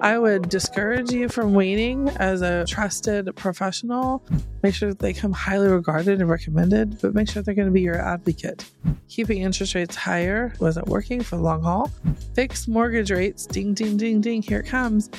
I would discourage you from waiting as a trusted professional. Make sure that they come highly regarded and recommended, but make sure they're going to be your advocate. Keeping interest rates higher wasn't working for the long haul. Fixed mortgage rates, ding, ding, ding, ding, here it comes.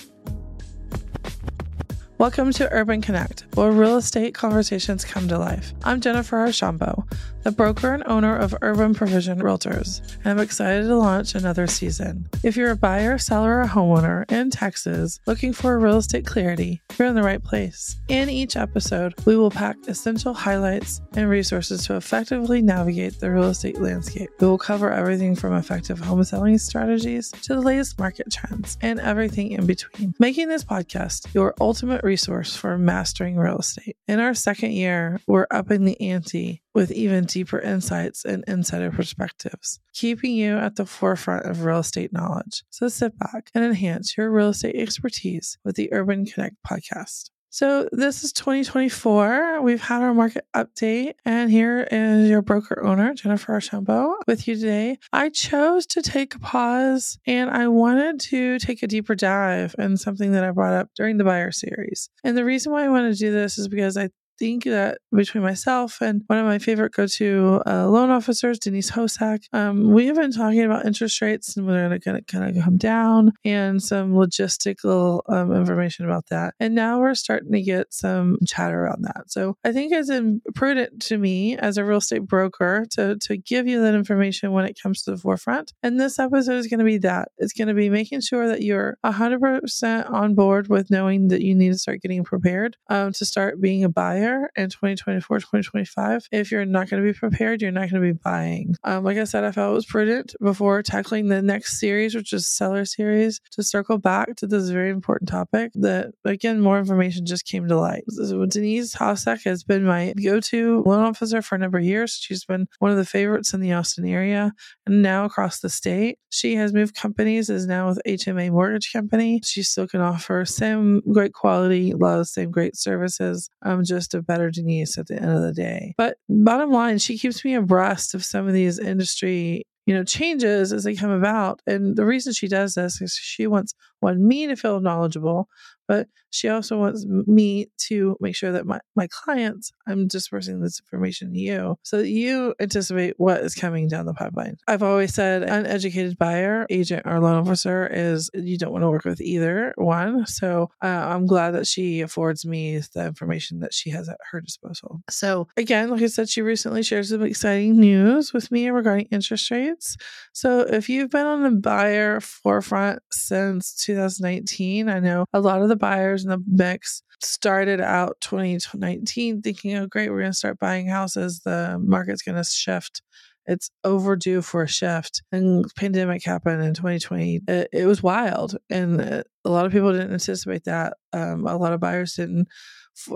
Welcome to Urban Connect, where real estate conversations come to life. I'm Jennifer Archambault, the broker and owner of Urban Provision Realtors, and I'm excited to launch another season. If you're a buyer, seller, or homeowner in Texas looking for real estate clarity, you're in the right place. In each episode, we will pack essential highlights and resources to effectively navigate the real estate landscape. We will cover everything from effective home selling strategies to the latest market trends and everything in between, making this podcast your ultimate resource for mastering real estate. In our second year, we're upping the ante with even deeper insights and insider perspectives, keeping you at the forefront of real estate knowledge. So sit back and enhance your real estate expertise with the Urban Connect podcast. So this is 2024. We've had our market update, and here is your broker owner, Jennifer Archambault, with you today. I chose to take a pause and I wanted to take a deeper dive in something that I brought up during the buyer series. And the reason why I want to do this is because I think that between myself and one of my favorite go-to uh, loan officers, Denise Hosek, um, we have been talking about interest rates and whether they're going to kind of come down and some logistical um, information about that. And now we're starting to get some chatter around that. So I think it's prudent to me as a real estate broker to to give you that information when it comes to the forefront. And this episode is going to be that. It's going to be making sure that you're 100% on board with knowing that you need to start getting prepared um, to start being a buyer in 2024, 2025. If you're not going to be prepared, you're not going to be buying. Um, like I said, I felt it was prudent before tackling the next series, which is seller series, to circle back to this very important topic that, again, more information just came to light. So Denise Hosek has been my go-to loan officer for a number of years. She's been one of the favorites in the Austin area and now across the state. She has moved companies, is now with HMA Mortgage Company. She still can offer same great quality, love, same great services, um, just a better Denise at the end of the day. But bottom line, she keeps me abreast of some of these industry you know changes as they come about and the reason she does this is she wants one me to feel knowledgeable but she also wants me to make sure that my, my clients, I'm dispersing this information to you so that you anticipate what is coming down the pipeline. I've always said uneducated buyer, agent, or loan officer is you don't want to work with either one. So uh, I'm glad that she affords me the information that she has at her disposal. So again, like I said, she recently shared some exciting news with me regarding interest rates. So if you've been on the buyer forefront since 2019, I know a lot of the buyers in the mix started out 2019 thinking, oh, great, we're going to start buying houses. The market's going to shift. It's overdue for a shift. And pandemic happened in 2020. It, it was wild. And uh, a lot of people didn't anticipate that. Um, a lot of buyers didn't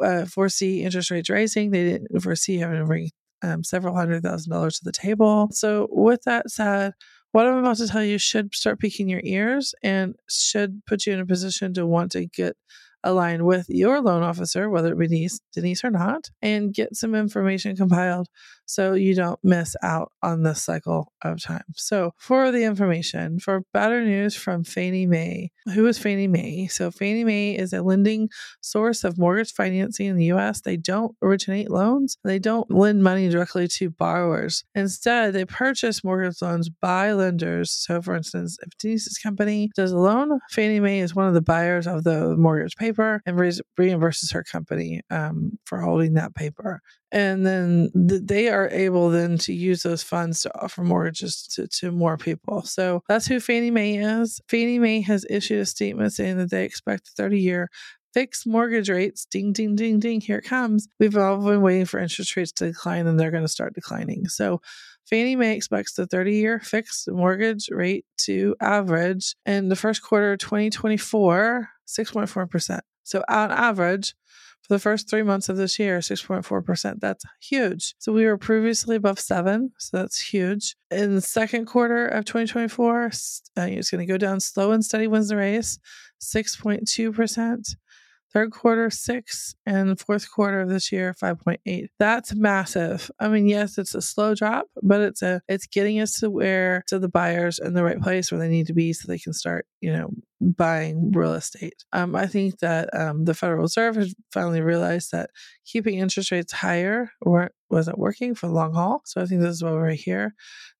uh, foresee interest rates rising. They didn't foresee having to bring um, several hundred thousand dollars to the table. So, with that said, what I'm about to tell you should start piquing your ears and should put you in a position to want to get aligned with your loan officer, whether it be Denise, Denise or not, and get some information compiled so you don't miss out on this cycle of time. So, for the information, for better news from Fannie Mae, who is Fannie Mae? So, Fannie Mae is a lending source of mortgage financing in the US. They don't originate loans, they don't lend money directly to borrowers. Instead, they purchase mortgage loans by lenders. So, for instance, if Denise's company does a loan, Fannie Mae is one of the buyers of the mortgage paper and re- reimburses her company um, for holding that paper and then they are able then to use those funds to offer mortgages to, to more people. So that's who Fannie Mae is. Fannie Mae has issued a statement saying that they expect 30 year fixed mortgage rates. Ding, ding, ding, ding. Here it comes. We've all been waiting for interest rates to decline, and they're going to start declining. So Fannie Mae expects the 30 year fixed mortgage rate to average in the first quarter of 2024 6.4%. So, on average, for the first three months of this year, 6.4%. That's huge. So we were previously above seven. So that's huge. In the second quarter of 2024, uh, it's going to go down slow and steady wins the race, 6.2%. Third quarter, six, and fourth quarter of this year, 5.8. That's massive. I mean, yes, it's a slow drop, but it's a it's getting us to where to the buyers in the right place where they need to be so they can start you know, buying real estate. Um, I think that um, the Federal Reserve has finally realized that keeping interest rates higher wasn't working for the long haul. So I think this is why we're here.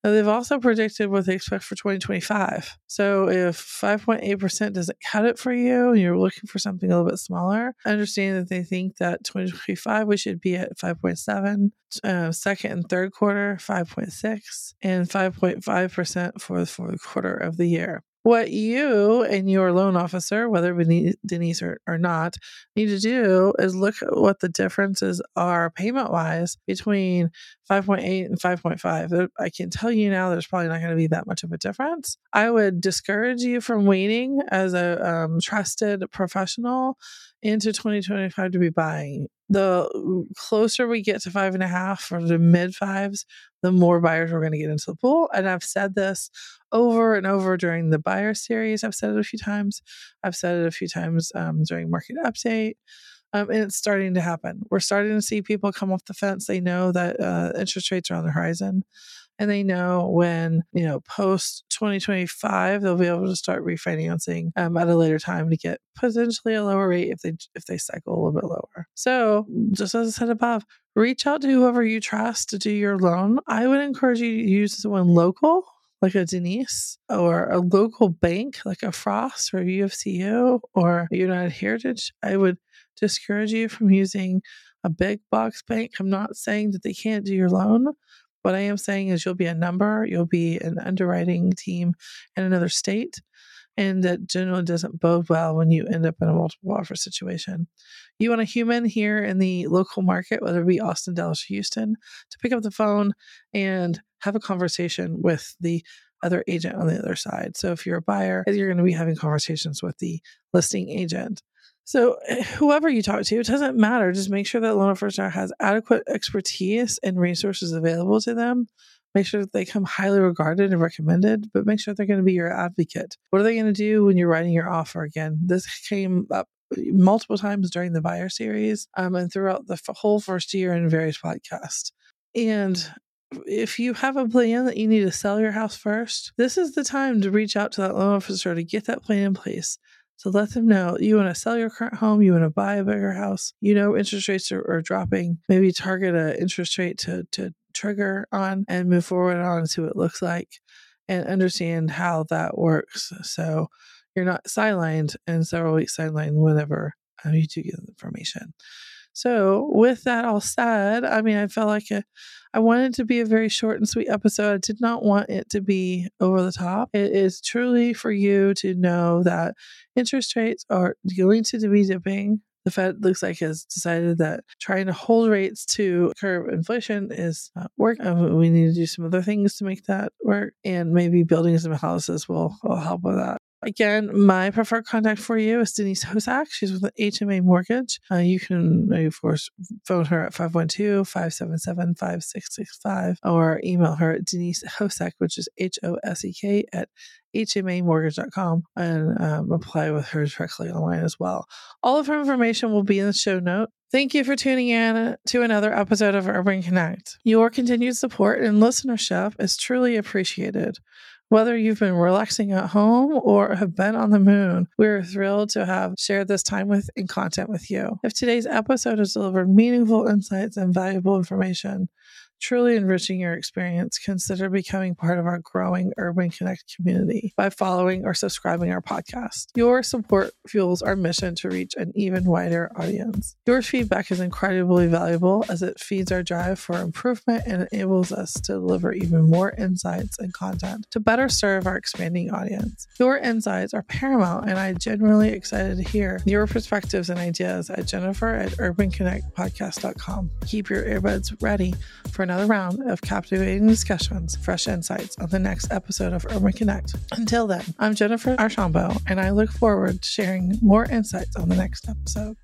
Now, they've also predicted what they expect for 2025. So if 5.8% doesn't cut it for you and you're looking for something a little bit smaller, I understand that they think that 2025 we should be at 5.7, uh, second and third quarter 5.6, and 5.5% for the fourth quarter of the year. What you and your loan officer, whether Denise or, or not, need to do is look at what the differences are payment wise between 5.8 and 5.5. I can tell you now there's probably not going to be that much of a difference. I would discourage you from waiting as a um, trusted professional into 2025 to be buying. The closer we get to five and a half or the mid fives, the more buyers we're going to get into the pool. And I've said this over and over during the buyer series. I've said it a few times. I've said it a few times um, during market update. Um, and it's starting to happen. We're starting to see people come off the fence. They know that uh, interest rates are on the horizon and they know when you know post 2025 they'll be able to start refinancing um, at a later time to get potentially a lower rate if they if they cycle a little bit lower. So just as i said above reach out to whoever you trust to do your loan. I would encourage you to use someone local like a Denise or a local bank like a Frost or UFCU or United Heritage, I would discourage you from using a big box bank. I'm not saying that they can't do your loan, what I am saying is you'll be a number, you'll be an underwriting team in another state, and that generally doesn't bode well when you end up in a multiple offer situation. You want a human here in the local market, whether it be Austin, Dallas, or Houston, to pick up the phone and have a conversation with the other agent on the other side. So if you're a buyer, you're going to be having conversations with the listing agent. So, eh, whoever you talk to, it doesn't matter. Just make sure that loan officer has adequate expertise and resources available to them. Make sure that they come highly regarded and recommended, but make sure they're going to be your advocate. What are they going to do when you're writing your offer again? This came up multiple times during the buyer series um, and throughout the f- whole first year in various podcasts. And if you have a plan that you need to sell your house first, this is the time to reach out to that loan officer to get that plan in place. So let them know you want to sell your current home, you want to buy a bigger house, you know interest rates are, are dropping. Maybe target an interest rate to to trigger on and move forward on and see what it looks like and understand how that works. So you're not sidelined and several weeks sidelined whenever uh, you do get information. So, with that all said, I mean, I felt like a, I wanted to be a very short and sweet episode. I did not want it to be over the top. It is truly for you to know that interest rates are going to be dipping. The Fed looks like has decided that trying to hold rates to curb inflation is not working. Uh, we need to do some other things to make that work, and maybe building some houses will, will help with that. Again, my preferred contact for you is Denise Hosek. She's with HMA Mortgage. Uh, you can, of course, phone her at 512 577 5665 or email her at Denise Hosek, which is H O S E K, at hmamortgage.com and um, apply with her directly online as well. All of her information will be in the show note. Thank you for tuning in to another episode of Urban Connect. Your continued support and listenership is truly appreciated. Whether you've been relaxing at home or have been on the moon, we're thrilled to have shared this time with and content with you. If today's episode has delivered meaningful insights and valuable information, truly enriching your experience, consider becoming part of our growing Urban Connect community by following or subscribing our podcast. Your support fuels our mission to reach an even wider audience. Your feedback is incredibly valuable as it feeds our drive for improvement and enables us to deliver even more insights and content to better serve our expanding audience. Your insights are paramount, and I'm genuinely excited to hear your perspectives and ideas at Jennifer at urbanconnectpodcast.com. Keep your earbuds ready for another round of captivating discussions, fresh insights on the next episode of Urban Connect. Until then, I'm Jennifer Archambault, and I look forward to sharing more insights on the next episode.